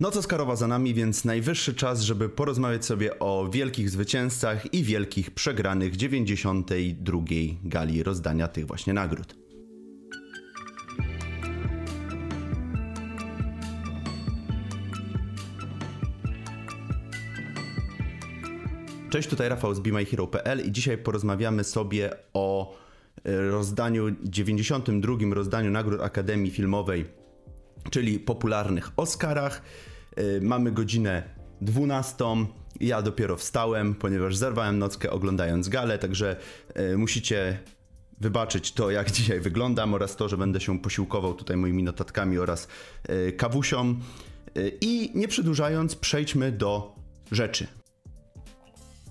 Noc Oscarowa za nami, więc najwyższy czas, żeby porozmawiać sobie o wielkich zwycięzcach i wielkich przegranych 92. gali rozdania tych właśnie nagród. Cześć, tutaj Rafał z BeMyHero.pl i dzisiaj porozmawiamy sobie o e, rozdaniu 92. rozdaniu nagród Akademii Filmowej, czyli popularnych Oscarach. E, Mamy godzinę 12. Ja dopiero wstałem, ponieważ zerwałem nockę oglądając galę, także e, musicie wybaczyć to, jak dzisiaj wyglądam oraz to, że będę się posiłkował tutaj moimi notatkami oraz e, kawusią. I nie przedłużając, przejdźmy do rzeczy.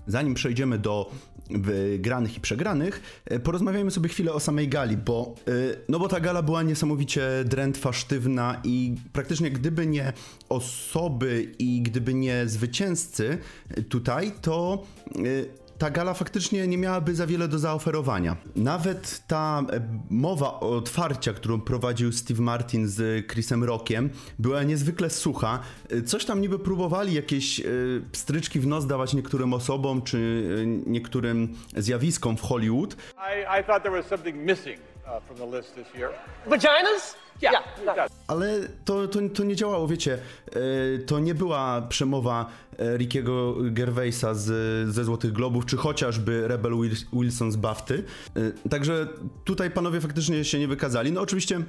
Zanim przejdziemy do wygranych i przegranych, e, porozmawiajmy sobie chwilę o samej gali, bo, e, no bo ta gala była niesamowicie drętwa, sztywna i praktycznie gdyby nie osoby i gdyby nie zwycięzcy tutaj, to e, ta gala faktycznie nie miałaby za wiele do zaoferowania. Nawet ta e, mowa otwarcia, którą prowadził Steve Martin z Chrisem Rockiem, była niezwykle sucha. E, Coś tam niby próbowali jakieś e, stryczki w nos dawać niektórym osobom czy niektórym zjawiskom w Hollywood, I, I thought there was something missing uh, from the list this year. Vaginas? Yeah, Yeah. Ale to, to, to nie działało, wiecie, e, to nie była przemowa e, Rickiego Gervaisa z, ze Złotych Globów, czy chociażby Rebel Wil- Wilson z Bafty. E, Także tutaj panowie faktycznie się nie wykazali. No oczywiście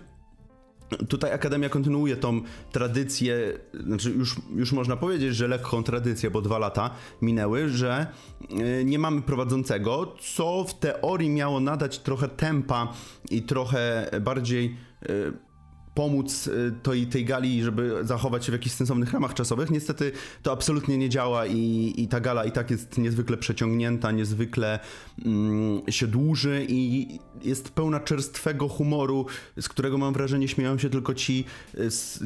tutaj Akademia kontynuuje tą tradycję, znaczy już, już można powiedzieć, że lekką tradycję, bo dwa lata minęły, że e, nie mamy prowadzącego, co w teorii miało nadać trochę tempa i trochę bardziej e, pomóc y, tej, tej gali, żeby zachować się w jakichś sensownych ramach czasowych. Niestety to absolutnie nie działa i, i ta gala i tak jest niezwykle przeciągnięta, niezwykle mm, się dłuży i jest pełna czerstwego humoru, z którego mam wrażenie śmieją się tylko ci,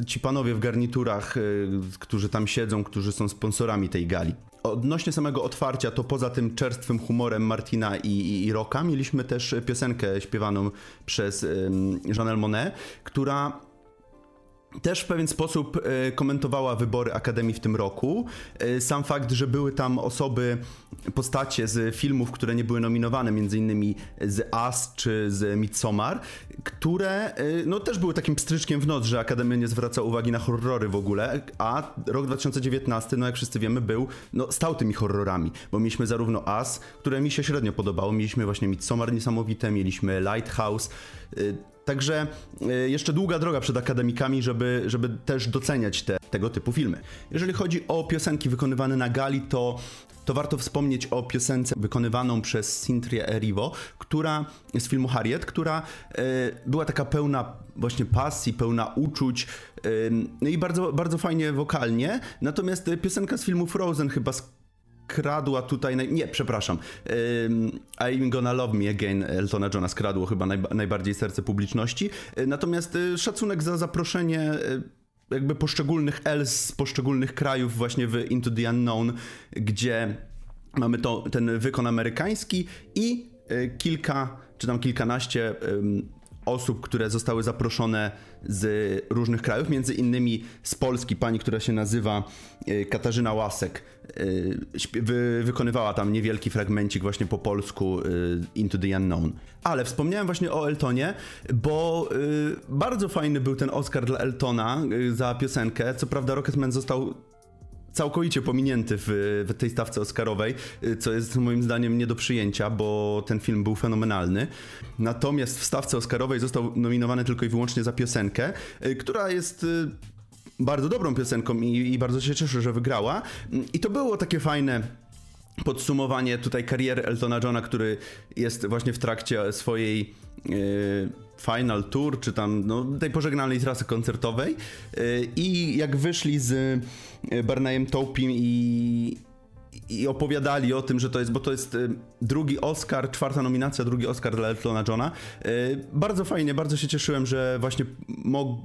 y, ci panowie w garniturach, y, którzy tam siedzą, którzy są sponsorami tej gali. Odnośnie samego otwarcia, to poza tym czerstwym humorem Martina i, i, i Rocka, mieliśmy też piosenkę śpiewaną przez ym, Janelle Monet, która też w pewien sposób e, komentowała wybory Akademii w tym roku. E, Sam fakt, że były tam osoby, postacie z filmów, które nie były nominowane, między innymi z As czy z Midsommar, które e, no, też były takim pstryczkiem w noc, że Akademia nie zwraca uwagi na horrory w ogóle, a rok 2019, no jak wszyscy wiemy, był, no stał tymi horrorami, bo mieliśmy zarówno As, które mi się średnio podobało, mieliśmy właśnie Midsommar niesamowite, mieliśmy Lighthouse, Także y, jeszcze długa droga przed akademikami, żeby, żeby też doceniać te, tego typu filmy. Jeżeli chodzi o piosenki wykonywane na gali, to, to warto wspomnieć o piosence wykonywaną przez Cynthia Erivo, która z filmu Harriet, która y, była taka pełna właśnie pasji, pełna uczuć, y, no i bardzo, bardzo fajnie wokalnie. Natomiast piosenka z filmu Frozen chyba skradła tutaj. Naj... Nie, przepraszam. Ym, I'm Gonna Love Me Again Eltona Johna skradło chyba najba- najbardziej serce publiczności. Y, Natomiast y, szacunek za zaproszenie. y, Jakby poszczególnych L z poszczególnych krajów, właśnie w Into the Unknown, gdzie mamy to, ten wykon amerykański i kilka, czy tam kilkanaście ym, osób, które zostały zaproszone z różnych krajów, między innymi z Polski, pani, która się nazywa y, Katarzyna Łasek, śpie- wy, wykonywała tam niewielki fragmencik właśnie po polsku y, Into the Unknown. Ale wspomniałem właśnie o Eltonie, bo bardzo fajny był ten Oscar dla Eltona za piosenkę. Co prawda Rocketman został całkowicie pominięty w, w tej stawce Oscarowej, y, co jest moim zdaniem nie do przyjęcia, bo ten film był fenomenalny. Natomiast w stawce Oscarowej został nominowany tylko i wyłącznie za piosenkę, y, która jest y, bardzo dobrą piosenką i, i bardzo się cieszę, że wygrała. I to było takie fajne podsumowanie tutaj kariery Eltona Johna, który jest właśnie w trakcie swojej final tour, czy tam no, tej pożegnalnej trasy koncertowej E, i jak wyszli z e, Barneyem Taupim i i opowiadali o tym, że to jest, bo to jest e, drugi Oscar, czwarta nominacja, drugi Oscar dla Eltona Johna. Bardzo fajnie, bardzo się cieszyłem, że właśnie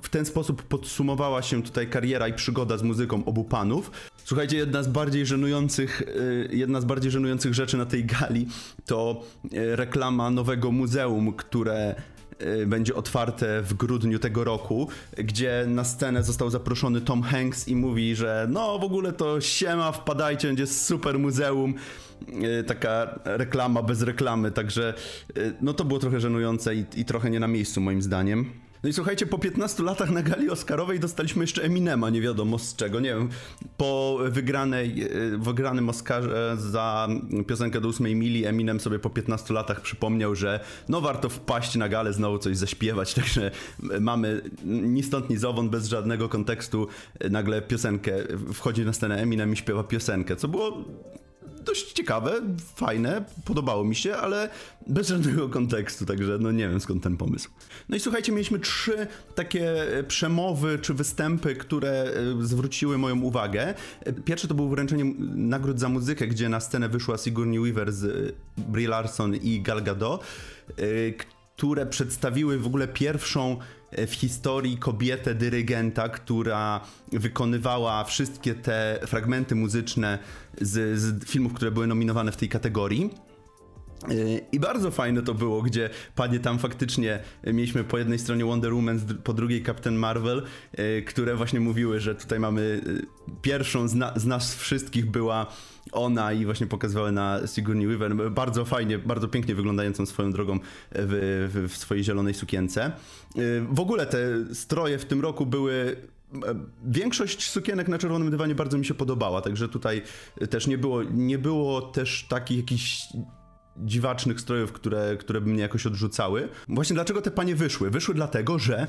w ten sposób podsumowała się tutaj kariera i przygoda z muzyką obu panów. Słuchajcie, jedna z bardziej żenujących, jedna z bardziej żenujących rzeczy na tej gali to reklama nowego muzeum, które y, będzie otwarte w grudniu tego roku, gdzie na scenę został zaproszony Tom Hanks i mówi, że no w ogóle to siema, wpadajcie, będzie super muzeum. Y, taka reklama bez reklamy, także y, no to było trochę żenujące i, i trochę nie na miejscu moim zdaniem. No i słuchajcie, po 15 latach na gali Oscarowej dostaliśmy jeszcze Eminema, nie wiadomo z czego, nie wiem, po wygranej, e, wygranym Oscarze za piosenkę do 8 mili Eminem sobie po 15 latach przypomniał, że no warto wpaść na galę, znowu coś zaśpiewać, także mamy ni stąd ni zowąd, bez żadnego kontekstu, nagle piosenkę, wchodzi na scenę Eminem i śpiewa piosenkę, co było dość ciekawe, fajne, podobało mi się, ale bez żadnego kontekstu, także no nie wiem skąd ten pomysł. No i słuchajcie, mieliśmy trzy takie przemowy czy występy, które e, zwróciły moją uwagę. Pierwsze to było wręczenie nagród za muzykę, gdzie na scenę wyszła Sigourney Weaver z Brie Larson i Gal Gadot, e, które przedstawiły w ogóle pierwszą e, w historii kobietę dyrygenta, która wykonywała wszystkie te fragmenty muzyczne z, z filmów, które były nominowane w tej kategorii. E, I bardzo fajne to było, gdzie panie tam faktycznie mieliśmy po jednej stronie Wonder Woman, po drugiej Captain Marvel, e, które właśnie mówiły, że tutaj mamy pierwszą z, na, z nas wszystkich była ona i właśnie pokazywały na Sigourney Weaver bardzo fajnie, bardzo pięknie wyglądającą swoją drogą w, w, w swojej zielonej sukience. W ogóle te stroje w tym roku były e, Większość sukienek na czerwonym dywanie bardzo mi się podobała, także tutaj też nie było, nie było też takich jakichś dziwacznych strojów, które, które by mnie jakoś odrzucały. Właśnie dlaczego te panie wyszły? Wyszły dlatego, że e,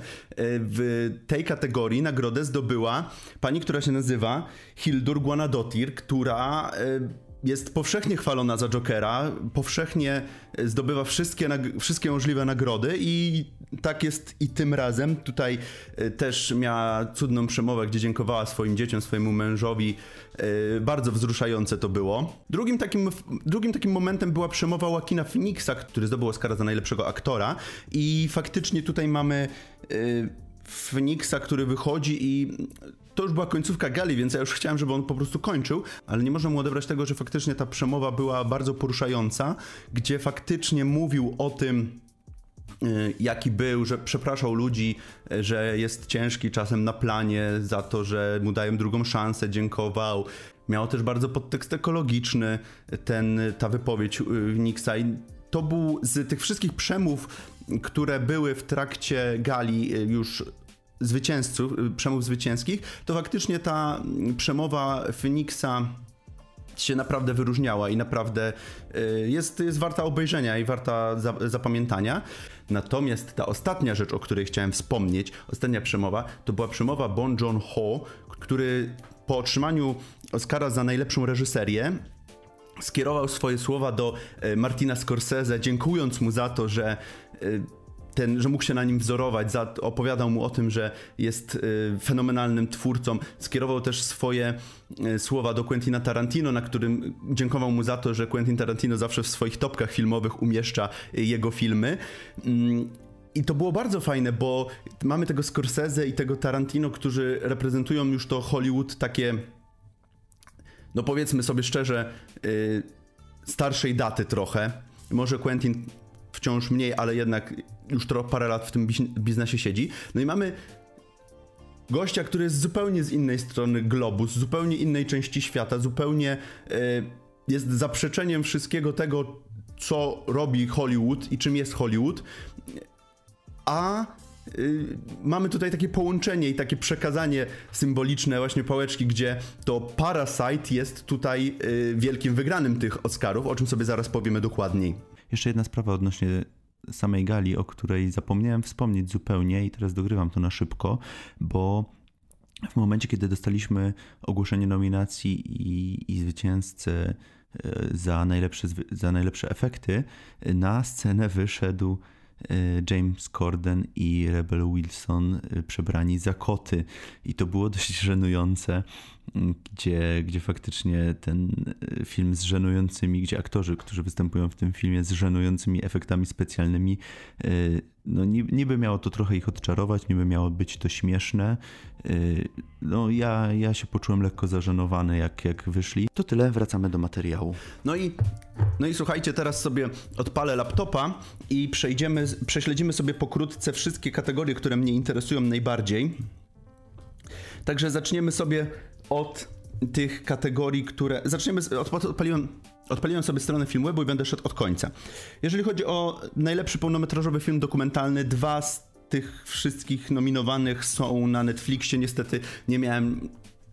w tej kategorii nagrodę zdobyła pani, która się nazywa Hildur Guanadotir, która e, jest powszechnie chwalona za Jokera, powszechnie zdobywa wszystkie, wszystkie możliwe nagrody i tak jest i tym razem. Tutaj e, też miała cudną przemowę, gdzie dziękowała swoim dzieciom, swojemu mężowi. E, bardzo wzruszające to było. Drugim takim, drugim takim momentem była przemowa Joaquina Phoenixa, który zdobył Oscara za najlepszego aktora i faktycznie tutaj mamy e, Phoenixa, który wychodzi i to już była końcówka gali, więc ja już chciałem, żeby on po prostu kończył, ale nie można mu odebrać tego, że faktycznie ta przemowa była bardzo poruszająca, gdzie faktycznie mówił o tym, y, jaki był, że przepraszał ludzi, y, że jest ciężki czasem na planie za to, że mu dają drugą szansę, dziękował. Miał też bardzo podtekst ekologiczny ten, ta wypowiedź y, Nixa i to był z tych wszystkich przemów, które były w trakcie gali już zwycięzców, y, przemów zwycięskich, to faktycznie ta mm, przemowa Phoenixa się naprawdę wyróżniała i naprawdę y, jest, jest warta obejrzenia i warta zapamiętania. Natomiast ta ostatnia rzecz, o której chciałem wspomnieć, ostatnia przemowa, to była przemowa Bon John Ho, który po otrzymaniu Oscara za najlepszą reżyserię skierował swoje słowa do y, Martina Scorsese, dziękując mu za to, że ten, że mógł się na nim wzorować, za, opowiadał mu o tym, że jest y, fenomenalnym twórcą. Skierował też swoje y, słowa do Quentina Tarantino, na którym dziękował mu za to, że Quentin Tarantino zawsze w swoich topkach filmowych umieszcza y, jego filmy. Mm, I to było bardzo fajne, bo mamy tego Scorsese i tego Tarantino, którzy reprezentują już to Hollywood takie, no powiedzmy sobie szczerze, y, starszej daty trochę. Może Quentin wciąż mniej, ale jednak już trochę parę lat w tym biznesie siedzi. No i mamy gościa, który jest zupełnie z innej strony globu, z zupełnie innej części świata, zupełnie y, jest zaprzeczeniem wszystkiego tego, co robi Hollywood i czym jest Hollywood. A y, mamy tutaj takie połączenie i takie przekazanie symboliczne właśnie pałeczki, gdzie to Parasite jest tutaj y, wielkim wygranym tych Oscarów, o czym sobie zaraz powiemy dokładniej. Jeszcze jedna sprawa odnośnie samej gali, o której zapomniałem wspomnieć zupełnie i teraz dogrywam to na szybko, bo w momencie, kiedy dostaliśmy ogłoszenie nominacji i, i e, za najlepsze, za najlepsze efekty, na scenę wyszedł James Corden i Rebel Wilson e, przebrani za koty. I to było dość żenujące, gdzie, gdzie faktycznie ten e, film z żenującymi, gdzie aktorzy, którzy występują w tym filmie z żenującymi efektami specjalnymi, e, no niby miało to trochę ich odczarować, niby miało być to śmieszne. E, no ja, ja się poczułem lekko zażenowany, jak, jak wyszli. To tyle, wracamy do materiału. No i No i słuchajcie, teraz sobie odpalę laptopa i przejdziemy, prześledzimy sobie pokrótce wszystkie kategorie, które mnie interesują najbardziej. Także zaczniemy sobie od tych kategorii, które. Zaczniemy. Od, odpaliłem, odpaliłem sobie stronę Filmwebu i będę szedł od końca. Jeżeli chodzi o najlepszy pełnometrażowy film dokumentalny, dwa z tych wszystkich nominowanych są na Netflixie. Niestety nie miałem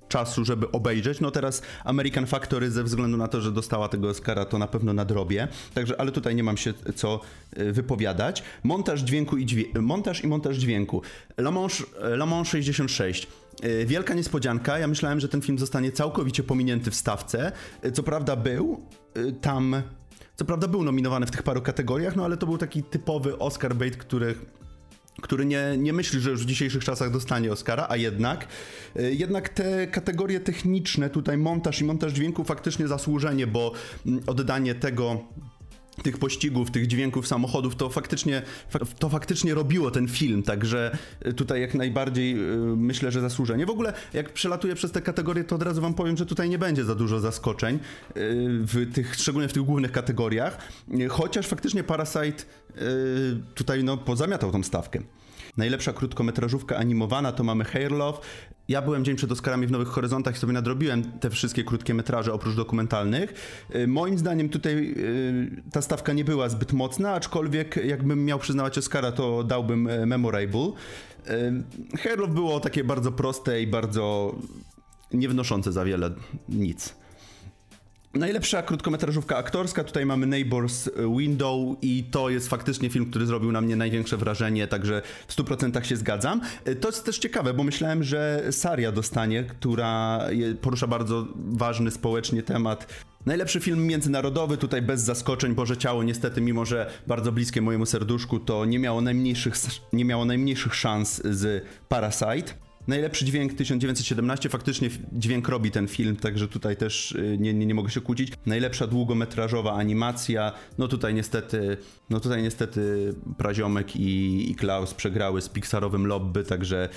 czasu, żeby obejrzeć. No teraz American Factory ze względu na to, że dostała tego Oscara, to na pewno nadrobię. Także, ale tutaj nie mam się co e, wypowiadać. Montaż dźwięku i. Montaż i montaż dźwięku. Le Mans, Le Mans 66. E, wielka niespodzianka. Ja myślałem, że ten film zostanie całkowicie pominięty w stawce. E, co prawda był tam co prawda był nominowany w tych paru kategoriach, no ale to był taki typowy Oscar bait, który który nie, nie myśli, że już w dzisiejszych czasach dostanie Oscara, a jednak, e, jednak te kategorie techniczne, tutaj montaż i montaż dźwięku faktycznie zasłużenie, bo mm, oddanie tego tych pościgów, tych dźwięków samochodów, to faktycznie, to faktycznie robiło ten film, także e, tutaj jak najbardziej e, myślę, że zasłużenie. W ogóle jak przelatuję przez te kategorie, to od razu wam powiem, że tutaj nie będzie za dużo zaskoczeń, w tych, szczególnie w tych głównych kategoriach, chociaż faktycznie Parasite tutaj no, pozamiatał tą stawkę. Najlepsza krótkometrażówka animowana to mamy Hair Love. Ja byłem dzień przed Oscarami w Nowych Horyzontach i sobie nadrobiłem te wszystkie krótkie metraże oprócz dokumentalnych. Y, moim zdaniem tutaj y, ta stawka nie była zbyt mocna, aczkolwiek jakbym miał przyznawać Oscara, to dałbym y, Memorable. Hair Love było takie bardzo proste i bardzo nie wnoszące za wiele nic. Najlepsza krótkometrażówka aktorska, tutaj mamy Neighbors Window i to jest faktycznie film, który zrobił na mnie największe wrażenie, także w 100% się zgadzam. To jest też ciekawe, bo myślałem, że Saria dostanie, która porusza bardzo ważny społecznie temat. Najlepszy film międzynarodowy, tutaj bez zaskoczeń, Boże Ciało niestety, mimo że bardzo bliskie mojemu serduszku, to nie miało najmniejszych, nie miało najmniejszych szans z Parasite. Najlepszy dźwięk 1917, faktycznie dźwięk robi ten film, także tutaj też y, nie, nie, nie mogę się kłócić. Najlepsza długometrażowa animacja, no tutaj niestety, no tutaj niestety Praziomek i, i Klaus przegrały z Pixarowym Lobby, także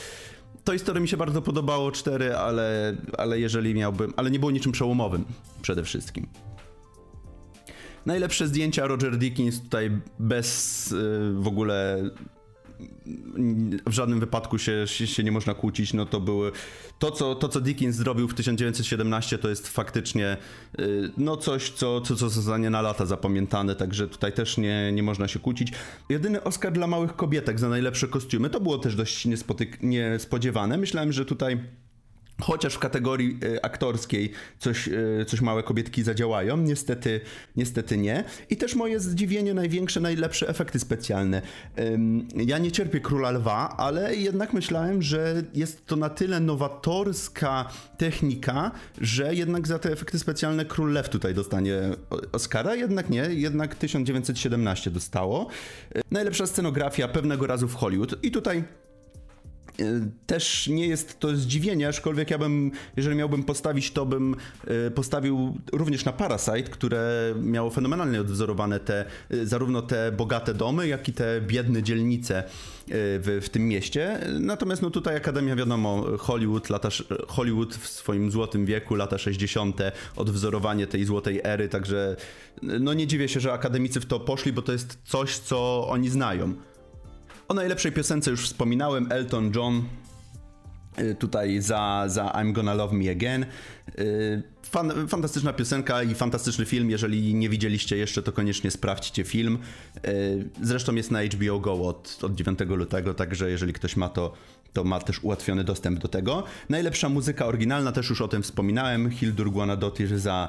to historia mi się bardzo podobało, 4, ale, ale jeżeli miałbym, ale nie było niczym przełomowym przede wszystkim. Najlepsze zdjęcia Roger Dickens tutaj bez y, w ogóle w żadnym wypadku się, się nie można kłócić, no to były to co, to, co Dickens zrobił w 1917 to jest faktycznie y, no coś, co, co, co zostanie na lata zapamiętane, także tutaj też nie, nie można się kłócić. Jedyny Oscar dla małych kobietek za najlepsze kostiumy, to było też dość niespodziewane. Myślałem, że tutaj Chociaż w kategorii e, aktorskiej coś, e, coś małe kobietki zadziałają, niestety, niestety nie. I też moje zdziwienie największe, najlepsze efekty specjalne. Ja nie cierpię Króla Lwa, ale jednak myślałem, że jest to na tyle nowatorska technika, że jednak za te efekty specjalne Król Lew tutaj dostanie Oscara, jednak nie, jednak 1917 dostało. E, najlepsza scenografia pewnego razu w Hollywood. I tutaj też nie jest to zdziwienie, aczkolwiek ja bym, jeżeli miałbym postawić, to bym e, postawił również na Parasite, które miało fenomenalnie odwzorowane te, e, zarówno te bogate domy, jak i te biedne dzielnice w, w tym mieście. Natomiast no tutaj Akademia, wiadomo, Hollywood, lata, Hollywood w swoim złotym wieku, lata 60., odwzorowanie tej złotej ery, także no nie dziwię się, że akademicy w to poszli, bo to jest coś, co oni znają. O najlepszej piosence już wspominałem, Elton John y, tutaj za, za I'm Gonna Love Me Again. Y, fan, fantastyczna piosenka i fantastyczny film. Jeżeli nie widzieliście jeszcze, to koniecznie sprawdźcie film. Y, zresztą jest na HBO Go od, od 9 lutego, także jeżeli ktoś ma to, to ma też ułatwiony dostęp do tego. Najlepsza muzyka oryginalna, też już o tym wspominałem, Hildur Guanadotir za,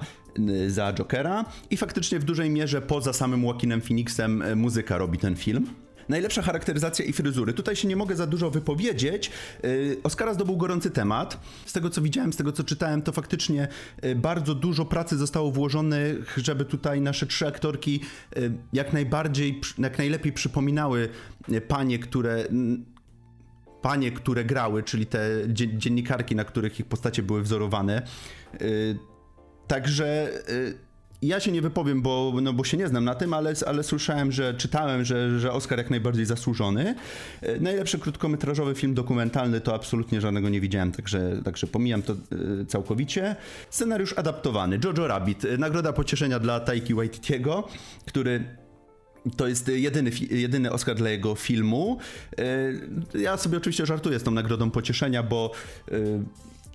za Jokera i faktycznie w dużej mierze poza samym Joaquinem Phoenixem muzyka robi ten film. Najlepsza charakteryzacja i fryzury. Tutaj się nie mogę za dużo wypowiedzieć. Y, Oscara zdobył gorący temat. Z tego co widziałem, z tego co czytałem, to faktycznie y, bardzo dużo pracy zostało włożonych, żeby tutaj nasze trzy aktorki y, jak najbardziej, jak najlepiej przypominały panie, które panie, które grały, czyli te dziennikarki, na których ich postacie były wzorowane. Także ja się nie wypowiem, bo, no, bo się nie znam na tym, ale, ale słyszałem, że czytałem, że, że Oscar jak najbardziej zasłużony. E, najlepszy krótkometrażowy film dokumentalny to absolutnie żadnego nie widziałem, także, także pomijam to e, całkowicie. Scenariusz adaptowany. Jojo Rabbit. E, nagroda pocieszenia dla Taiki Waititiego, który to jest jedyny, jedyny Oscar dla jego filmu. Ja sobie oczywiście żartuję z tą nagrodą pocieszenia, bo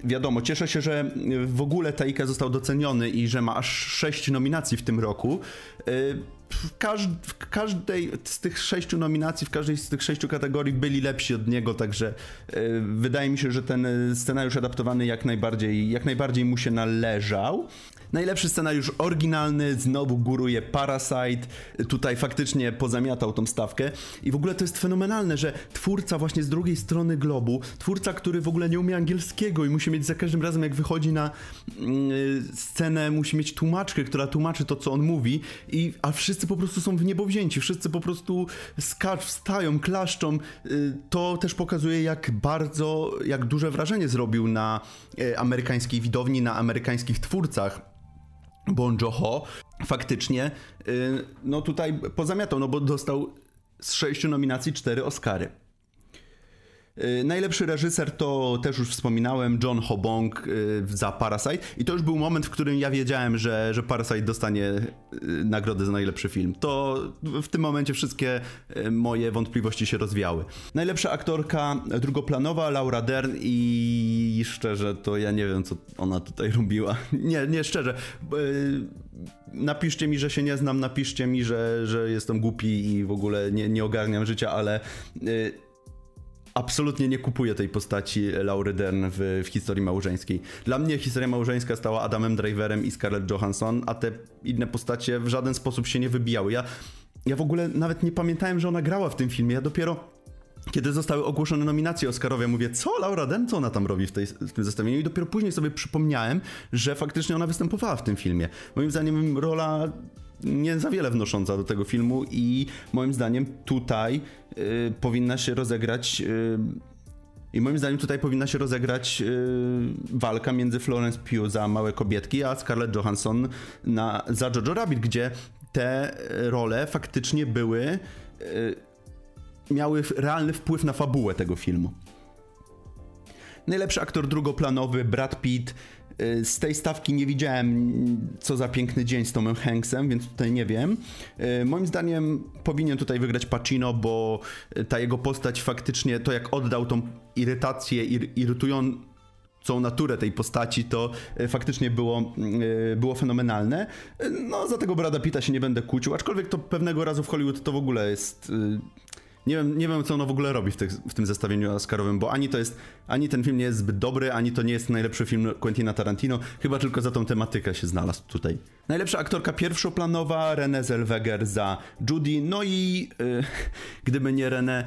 wiadomo, cieszę się, że w ogóle Taika został doceniony i że ma aż sześć nominacji w tym roku. Y, w, każd w, każdej z tych sześciu nominacji, w każdej z tych sześciu kategorii byli lepsi od niego, także y, wydaje mi się, że ten scenariusz adaptowany jak najbardziej, jak najbardziej mu się należał. Najlepszy scenariusz oryginalny, znowu góruje Parasite, tutaj faktycznie pozamiatał tą stawkę i w ogóle to jest fenomenalne, że twórca właśnie z drugiej strony globu, twórca, który w ogóle nie umie angielskiego i musi mieć za każdym razem jak wychodzi na yy, scenę, musi mieć tłumaczkę, która tłumaczy to, co on mówi i, a wszyscy po prostu są w niebo wzięci, wszyscy po prostu skacz, wstają, klaszczą. Yy, to też pokazuje, jak bardzo, jak duże wrażenie zrobił na yy, amerykańskiej widowni, na amerykańskich twórcach. Bon Joho faktycznie y, no tutaj pozamiatał, no bo dostał z sześciu nominacji cztery Oscary. Y, najlepszy reżyser to też już wspominałem, John Hobong y, za Parasite i to już był moment, w którym ja wiedziałem, że, że Parasite dostanie y, nagrodę za najlepszy film. To w tym momencie wszystkie moje wątpliwości się rozwiały. Najlepsza aktorka drugoplanowa Laura Dern i szczerze to ja nie wiem co ona tutaj robiła. Nie, nie szczerze. Napiszcie mi, że się nie znam, napiszcie mi, że, że jestem głupi i w ogóle nie, nie ogarniam życia, ale absolutnie nie kupuję tej postaci Laury Dern w, w, historii małżeńskiej. Dla mnie historia małżeńska stała Adamem Driverem i Scarlett Johansson, a te inne postacie w żaden sposób się nie wybijały. Ja, ja w ogóle nawet nie pamiętałem, że ona grała w tym filmie. Ja dopiero kiedy zostały ogłoszone nominacje Oscarowe, mówię, co Laura Dern, co ona tam robi w, tej, w tym zestawieniu? I dopiero później sobie przypomniałem, że faktycznie ona występowała w tym filmie. Moim zdaniem rola nie za wiele wnosząca do tego filmu i moim zdaniem tutaj y, powinna się rozegrać y, i moim zdaniem tutaj powinna się rozegrać y, walka między Florence Pugh za Małe Kobietki, a Scarlett Johansson na, za Jojo Rabbit, gdzie te role faktycznie były miały realny wpływ na fabułę tego filmu. Najlepszy aktor drugoplanowy Brad Pitt Y, z tej stawki nie widziałem, co za piękny dzień z Tomem Hanksem, więc tutaj nie wiem. Y, moim zdaniem powinien tutaj wygrać Pacino, bo ta jego postać faktycznie, to jak oddał tą irytację, ir, irytującą naturę tej postaci, to y, faktycznie było, było fenomenalne. No, za tego Brada Pita się nie będę kłócił, aczkolwiek to pewnego razu w Hollywood to w ogóle jest nie wiem, nie wiem, co ono w ogóle robi w, tych, w, tym zestawieniu Oscarowym, bo ani to jest, ani ten film nie jest zbyt dobry, ani to nie jest najlepszy film Quentina Tarantino, chyba tylko za tą tematykę się znalazł tutaj. Najlepsza aktorka pierwszoplanowa, Renée Zellweger za Judy, no i yy, gdyby nie Renée,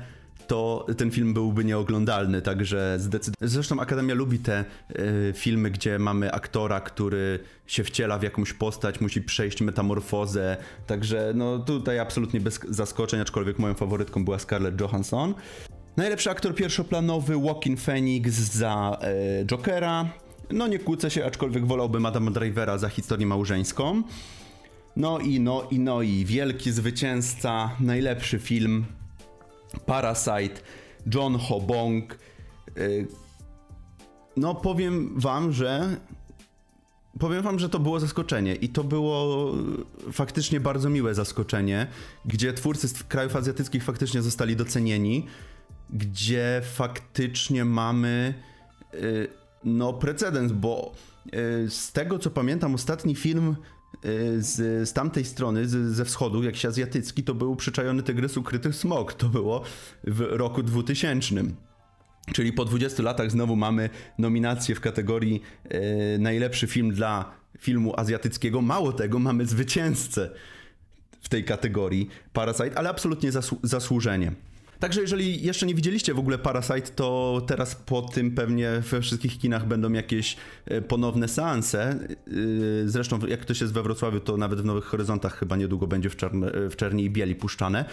to ten film byłby nieoglądalny, także zdecydowanie. Zresztą Akademia lubi te y, filmy, gdzie mamy aktora, który się wciela w jakąś postać, musi przejść metamorfozę, także no tutaj absolutnie bez zaskoczeń, aczkolwiek moją faworytką była Scarlett Johansson. Najlepszy aktor pierwszoplanowy Joaquin Phoenix za y, Jokera. No nie kłócę się, aczkolwiek wolałbym Adama Drivera za historię małżeńską. No i no i no i wielki zwycięzca, najlepszy film Parasite, John Hobong. Y, no powiem wam, że powiem wam, że to było zaskoczenie i to było faktycznie bardzo miłe zaskoczenie, gdzie twórcy z krajów azjatyckich faktycznie zostali docenieni, gdzie faktycznie mamy y, no precedens, bo y, z tego co pamiętam ostatni film z, z tamtej strony, z, ze wschodu, jakiś azjatycki, to był przyczajony tygrys ukryty smok. To było w roku 2000. Czyli po 20 latach znowu mamy nominację w kategorii e, najlepszy film dla filmu azjatyckiego. Mało tego, mamy zwycięzcę w tej kategorii Parasite, ale absolutnie zasłu zasłużenie. Także jeżeli jeszcze nie widzieliście w ogóle Parasite, to teraz po tym pewnie we wszystkich kinach będą jakieś e, ponowne seanse. E, zresztą jak ktoś jest we Wrocławiu, to nawet w Nowych Horyzontach chyba niedługo będzie w, czarne, w czerni i bieli puszczane.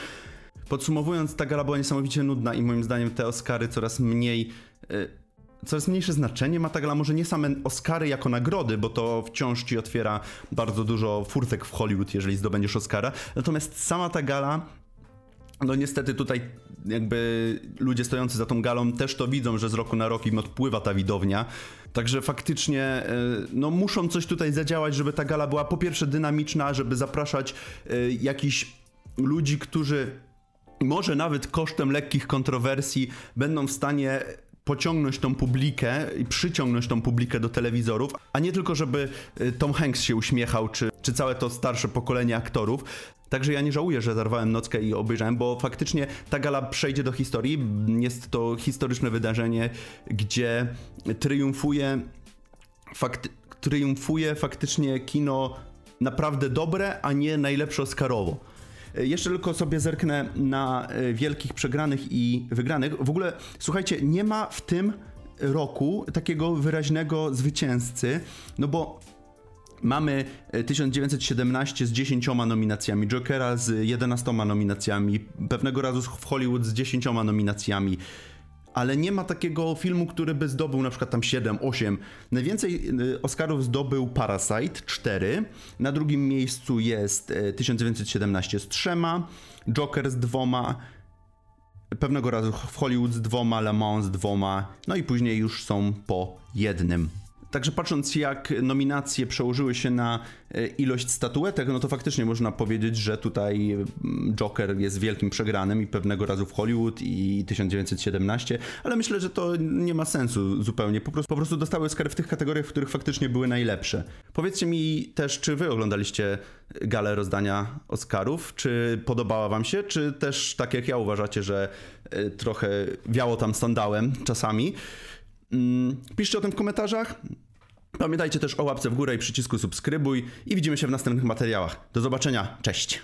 Podsumowując, ta gala była niesamowicie nudna i moim zdaniem te Oscary coraz mniej e, coraz mniejsze znaczenie ma ta gala, może nie same Oscary jako nagrody, bo to wciąż ci otwiera bardzo dużo furtek w Hollywood, jeżeli zdobędziesz Oscara, natomiast sama ta gala no niestety tutaj jakby ludzie stojący za tą galą też to widzą, że z roku na rok im odpływa ta widownia. Także faktycznie e, no muszą coś tutaj zadziałać, żeby ta gala była po pierwsze dynamiczna, żeby zapraszać e, jakichś ludzi, którzy może nawet kosztem lekkich kontrowersji będą w stanie pociągnąć tą publikę i przyciągnąć tą publikę do telewizorów, a nie tylko, żeby e, Tom Hanks się uśmiechał, czy, czy całe to starsze pokolenie aktorów. Także ja nie żałuję, że zarwałem nockę i obejrzałem, bo faktycznie ta gala przejdzie do historii. Jest to historyczne wydarzenie, gdzie triumfuje, fakty, triumfuje faktycznie kino naprawdę dobre, a nie najlepsze Oscarowo. Jeszcze tylko sobie zerknę na e, wielkich przegranych i wygranych. W ogóle, słuchajcie, nie ma w tym roku takiego wyraźnego zwycięzcy, no bo Mamy 1917 e, z 10 nominacjami, Jokera z 11 nominacjami, pewnego razu w Hollywood z 10 nominacjami. Ale nie ma takiego filmu, który by zdobył na przykład tam 7, 8. Najwięcej e, Oscarów zdobył Parasite 4. Na drugim miejscu jest 1917 e, z trzema, Joker z dwoma, pewnego razu w Hollywood z dwoma, Le Mans z dwoma, no i później już są po jednym. Także patrząc jak nominacje przełożyły się na e, ilość statuetek, no to faktycznie można powiedzieć, że tutaj mm, Joker jest wielkim przegranym i pewnego razu w Hollywood i 1917, ale myślę, że to nie ma sensu zupełnie. Po prostu, po prostu dostały Oscary w tych kategoriach, w których faktycznie były najlepsze. Powiedzcie mi też, czy wy oglądaliście galę rozdania Oscarów? Czy podobała wam się? Czy też tak jak ja uważacie, że e, trochę wiało tam sandałem czasami? Mm, piszcie o tym w komentarzach. Pamiętajcie też o łapce w górę i przycisku subskrybuj i widzimy się w następnych materiałach. Do zobaczenia, cześć!